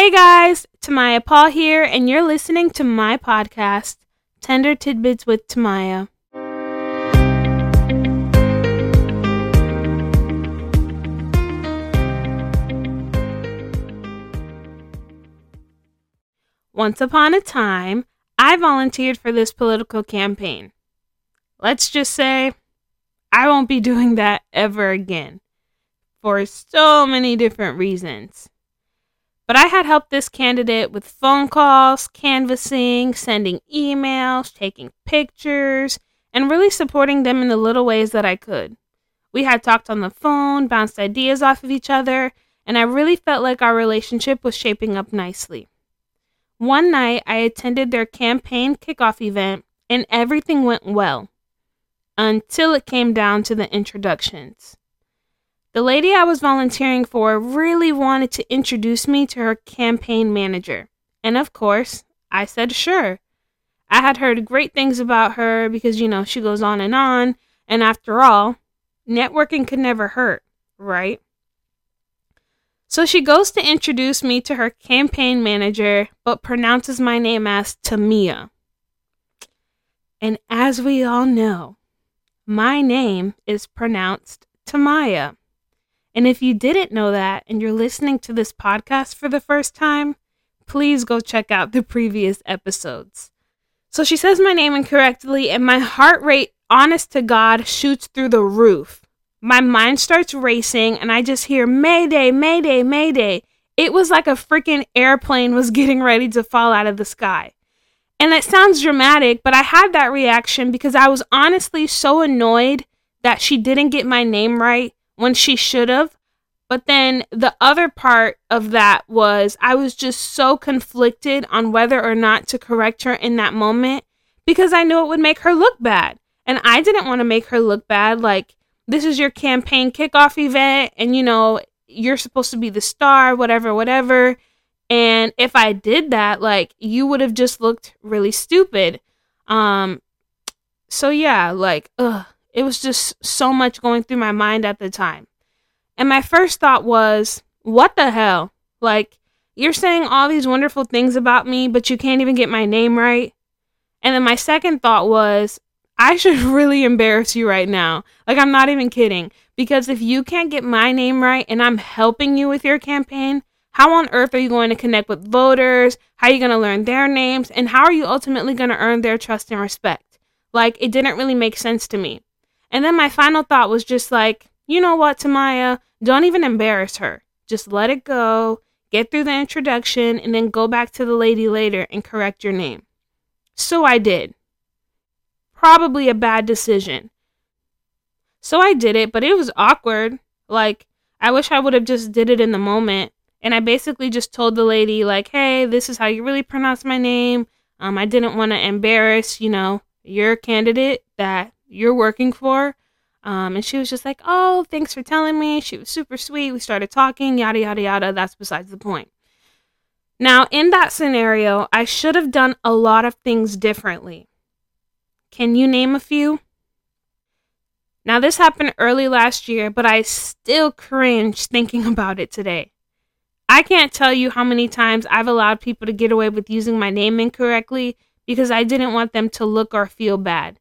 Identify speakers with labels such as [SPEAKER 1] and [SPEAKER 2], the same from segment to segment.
[SPEAKER 1] Hey guys, Tamaya Paul here, and you're listening to my podcast, Tender Tidbits with Tamaya. Once upon a time, I volunteered for this political campaign. Let's just say I won't be doing that ever again for so many different reasons. But I had helped this candidate with phone calls, canvassing, sending emails, taking pictures, and really supporting them in the little ways that I could. We had talked on the phone, bounced ideas off of each other, and I really felt like our relationship was shaping up nicely. One night, I attended their campaign kickoff event, and everything went well until it came down to the introductions. The lady I was volunteering for really wanted to introduce me to her campaign manager. And of course, I said sure. I had heard great things about her because, you know, she goes on and on. And after all, networking could never hurt, right? So she goes to introduce me to her campaign manager, but pronounces my name as Tamia. And as we all know, my name is pronounced Tamaya. And if you didn't know that and you're listening to this podcast for the first time, please go check out the previous episodes. So she says my name incorrectly, and my heart rate, honest to God, shoots through the roof. My mind starts racing, and I just hear Mayday, Mayday, Mayday. It was like a freaking airplane was getting ready to fall out of the sky. And it sounds dramatic, but I had that reaction because I was honestly so annoyed that she didn't get my name right when she should have. But then the other part of that was I was just so conflicted on whether or not to correct her in that moment because I knew it would make her look bad. And I didn't want to make her look bad. Like, this is your campaign kickoff event, and you know, you're supposed to be the star, whatever, whatever. And if I did that, like, you would have just looked really stupid. Um, so yeah, like, ugh it was just so much going through my mind at the time. And my first thought was, what the hell? Like, you're saying all these wonderful things about me, but you can't even get my name right. And then my second thought was, I should really embarrass you right now. Like, I'm not even kidding. Because if you can't get my name right and I'm helping you with your campaign, how on earth are you going to connect with voters? How are you going to learn their names? And how are you ultimately going to earn their trust and respect? Like, it didn't really make sense to me. And then my final thought was just like, you know what, Tamaya, don't even embarrass her. Just let it go, get through the introduction, and then go back to the lady later and correct your name. So I did. Probably a bad decision. So I did it, but it was awkward. Like, I wish I would have just did it in the moment. And I basically just told the lady, like, hey, this is how you really pronounce my name. Um, I didn't want to embarrass, you know, your candidate that you're working for. Um, and she was just like, oh, thanks for telling me. She was super sweet. We started talking, yada, yada, yada. That's besides the point. Now, in that scenario, I should have done a lot of things differently. Can you name a few? Now, this happened early last year, but I still cringe thinking about it today. I can't tell you how many times I've allowed people to get away with using my name incorrectly because I didn't want them to look or feel bad.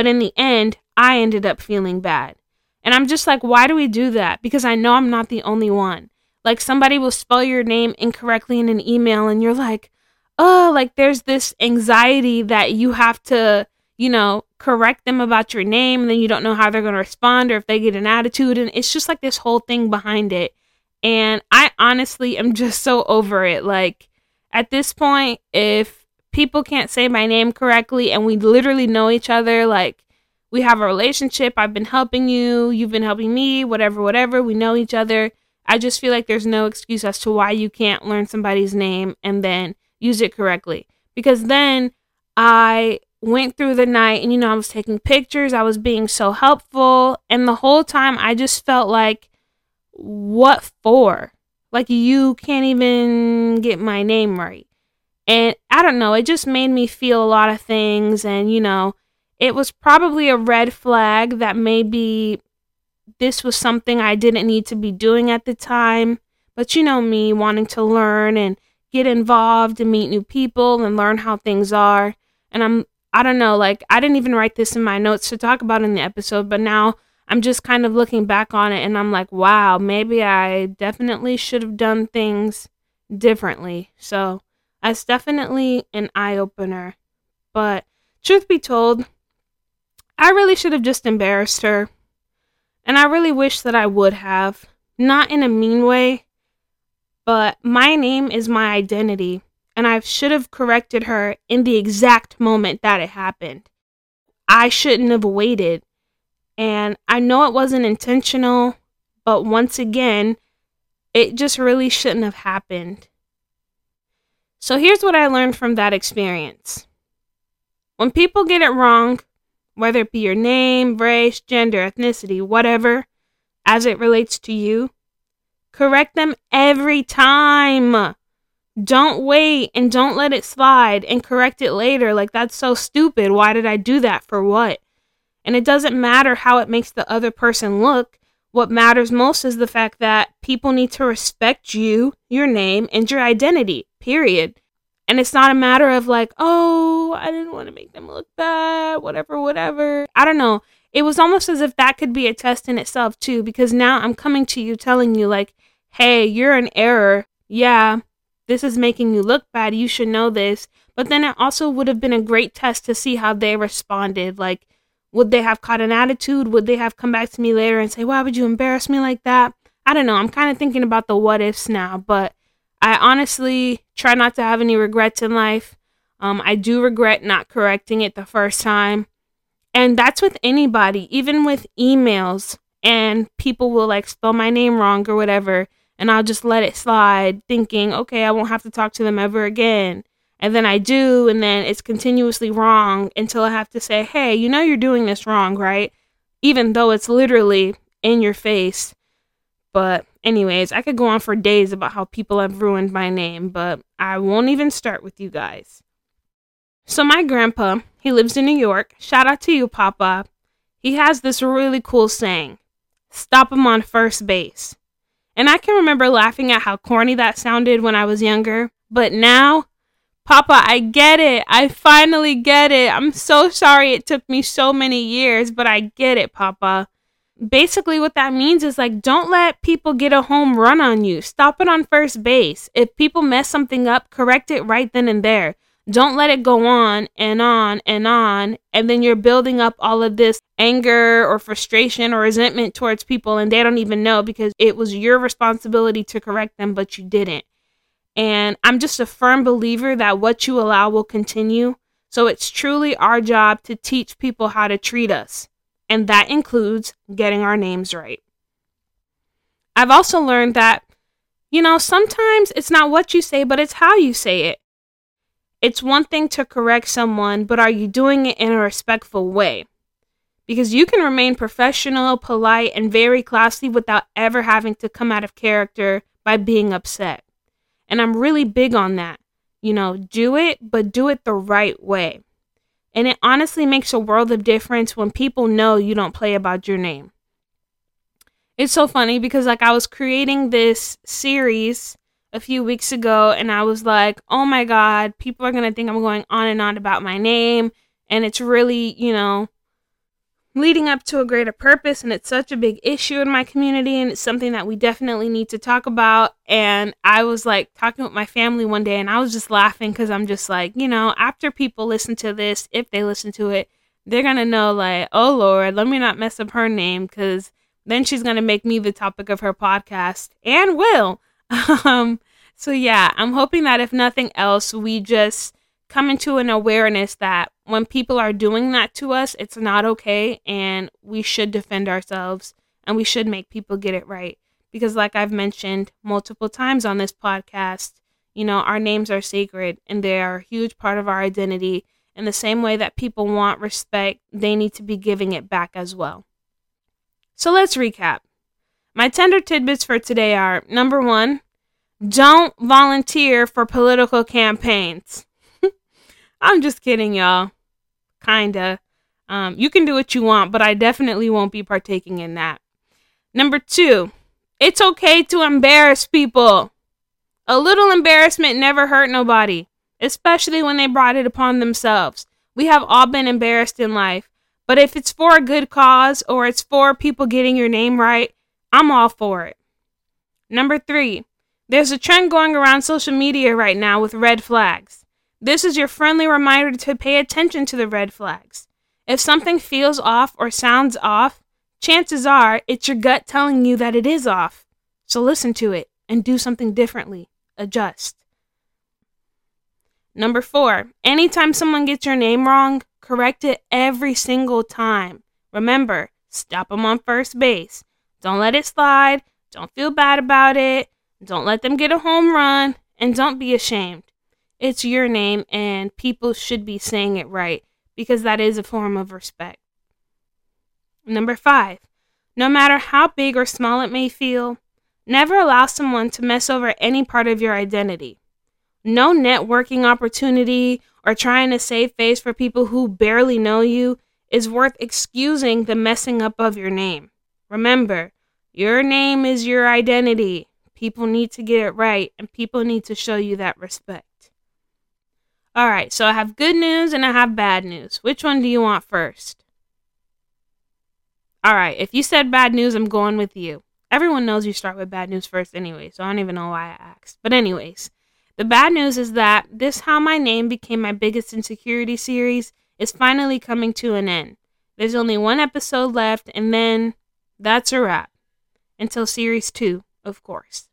[SPEAKER 1] But in the end, I ended up feeling bad. And I'm just like, why do we do that? Because I know I'm not the only one. Like somebody will spell your name incorrectly in an email and you're like, oh, like there's this anxiety that you have to, you know, correct them about your name and then you don't know how they're going to respond or if they get an attitude. And it's just like this whole thing behind it. And I honestly am just so over it. Like at this point, if people can't say my name correctly and we literally know each other like we have a relationship i've been helping you you've been helping me whatever whatever we know each other. I just feel like there's no excuse as to why you can't learn somebody's name and then use it correctly. Because then i went through the night and you know i was taking pictures i was being so helpful and the whole time i just felt like what for? Like you can't even get my name right and I don't know, it just made me feel a lot of things. And, you know, it was probably a red flag that maybe this was something I didn't need to be doing at the time. But you know me, wanting to learn and get involved and meet new people and learn how things are. And I'm, I don't know, like, I didn't even write this in my notes to talk about in the episode, but now I'm just kind of looking back on it and I'm like, wow, maybe I definitely should have done things differently. So that's definitely an eye opener. But truth be told, I really should have just embarrassed her. And I really wish that I would have. Not in a mean way, but my name is my identity. And I should have corrected her in the exact moment that it happened. I shouldn't have waited. And I know it wasn't intentional, but once again, it just really shouldn't have happened. So here's what I learned from that experience. When people get it wrong, whether it be your name, race, gender, ethnicity, whatever, as it relates to you, correct them every time. Don't wait and don't let it slide and correct it later. Like, that's so stupid. Why did I do that? For what? And it doesn't matter how it makes the other person look. What matters most is the fact that people need to respect you, your name, and your identity, period. And it's not a matter of like, oh, I didn't want to make them look bad, whatever, whatever. I don't know. It was almost as if that could be a test in itself, too, because now I'm coming to you telling you, like, hey, you're an error. Yeah, this is making you look bad. You should know this. But then it also would have been a great test to see how they responded. Like, would they have caught an attitude? Would they have come back to me later and say, why would you embarrass me like that? I don't know. I'm kind of thinking about the what ifs now, but I honestly try not to have any regrets in life. Um, I do regret not correcting it the first time. And that's with anybody, even with emails, and people will like spell my name wrong or whatever, and I'll just let it slide, thinking, okay, I won't have to talk to them ever again. And then I do, and then it's continuously wrong until I have to say, hey, you know you're doing this wrong, right? Even though it's literally in your face. But Anyways, I could go on for days about how people have ruined my name, but I won't even start with you guys. So, my grandpa, he lives in New York. Shout out to you, Papa. He has this really cool saying stop him on first base. And I can remember laughing at how corny that sounded when I was younger, but now, Papa, I get it. I finally get it. I'm so sorry it took me so many years, but I get it, Papa basically what that means is like don't let people get a home run on you. Stop it on first base. If people mess something up, correct it right then and there. Don't let it go on and on and on and then you're building up all of this anger or frustration or resentment towards people and they don't even know because it was your responsibility to correct them but you didn't. And I'm just a firm believer that what you allow will continue. So it's truly our job to teach people how to treat us and that includes getting our names right. I've also learned that, you know, sometimes it's not what you say, but it's how you say it. It's one thing to correct someone, but are you doing it in a respectful way? Because you can remain professional, polite, and very classy without ever having to come out of character by being upset. And I'm really big on that. You know, do it, but do it the right way. And it honestly makes a world of difference when people know you don't play about your name. It's so funny because like I was creating this series a few weeks ago and I was like, "Oh my god, people are going to think I'm going on and on about my name and it's really, you know, leading up to a greater purpose and it's such a big issue in my community and it's something that we definitely need to talk about. And i was like talking with my family one day and i was just laughing because i'm just like you know after people listen to this if they listen to it they're gonna know like oh lord let me not mess up her name because then she's gonna make me the topic of her podcast and will. Um so yeah i'm hoping that if nothing else we just come into an awareness that when people are doing that to us, it's not okay and we should defend ourselves and we should make people get it right. Because, like I've mentioned multiple times on this podcast, you know, our names are sacred and they are a huge part of our identity. In the same way that people want respect, they need to be giving it back as well. So let's recap. My tender tidbits for today are number one, don't volunteer for political campaigns. I'm just kidding, y'all. Kinda. Um, you can do what you want, but I definitely won't be partaking in that. Number two, it's okay to embarrass people. A little embarrassment never hurt nobody, especially when they brought it upon themselves. We have all been embarrassed in life, but if it's for a good cause or it's for people getting your name right, I'm all for it. Number three, there's a trend going around social media right now with red flags. This is your friendly reminder to pay attention to the red flags. If something feels off or sounds off, chances are it's your gut telling you that it is off. So listen to it and do something differently. Adjust. Number four, anytime someone gets your name wrong, correct it every single time. Remember, stop them on first base. Don't let it slide. Don't feel bad about it. Don't let them get a home run. And don't be ashamed. It's your name, and people should be saying it right because that is a form of respect. Number five, no matter how big or small it may feel, never allow someone to mess over any part of your identity. No networking opportunity or trying to save face for people who barely know you is worth excusing the messing up of your name. Remember, your name is your identity. People need to get it right, and people need to show you that respect. All right, so I have good news and I have bad news. Which one do you want first? All right, if you said bad news, I'm going with you. Everyone knows you start with bad news first anyway, so I don't even know why I asked. But, anyways, the bad news is that this How My Name Became My Biggest Insecurity series is finally coming to an end. There's only one episode left, and then that's a wrap. Until series two, of course.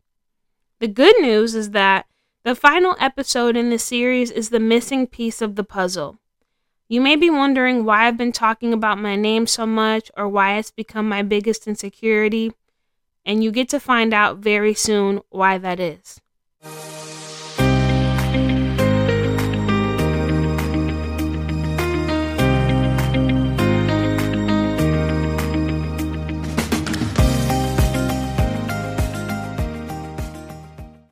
[SPEAKER 1] The good news is that the final episode in the series is the missing piece of the puzzle. You may be wondering why I've been talking about my name so much or why it's become my biggest insecurity, and you get to find out very soon why that is.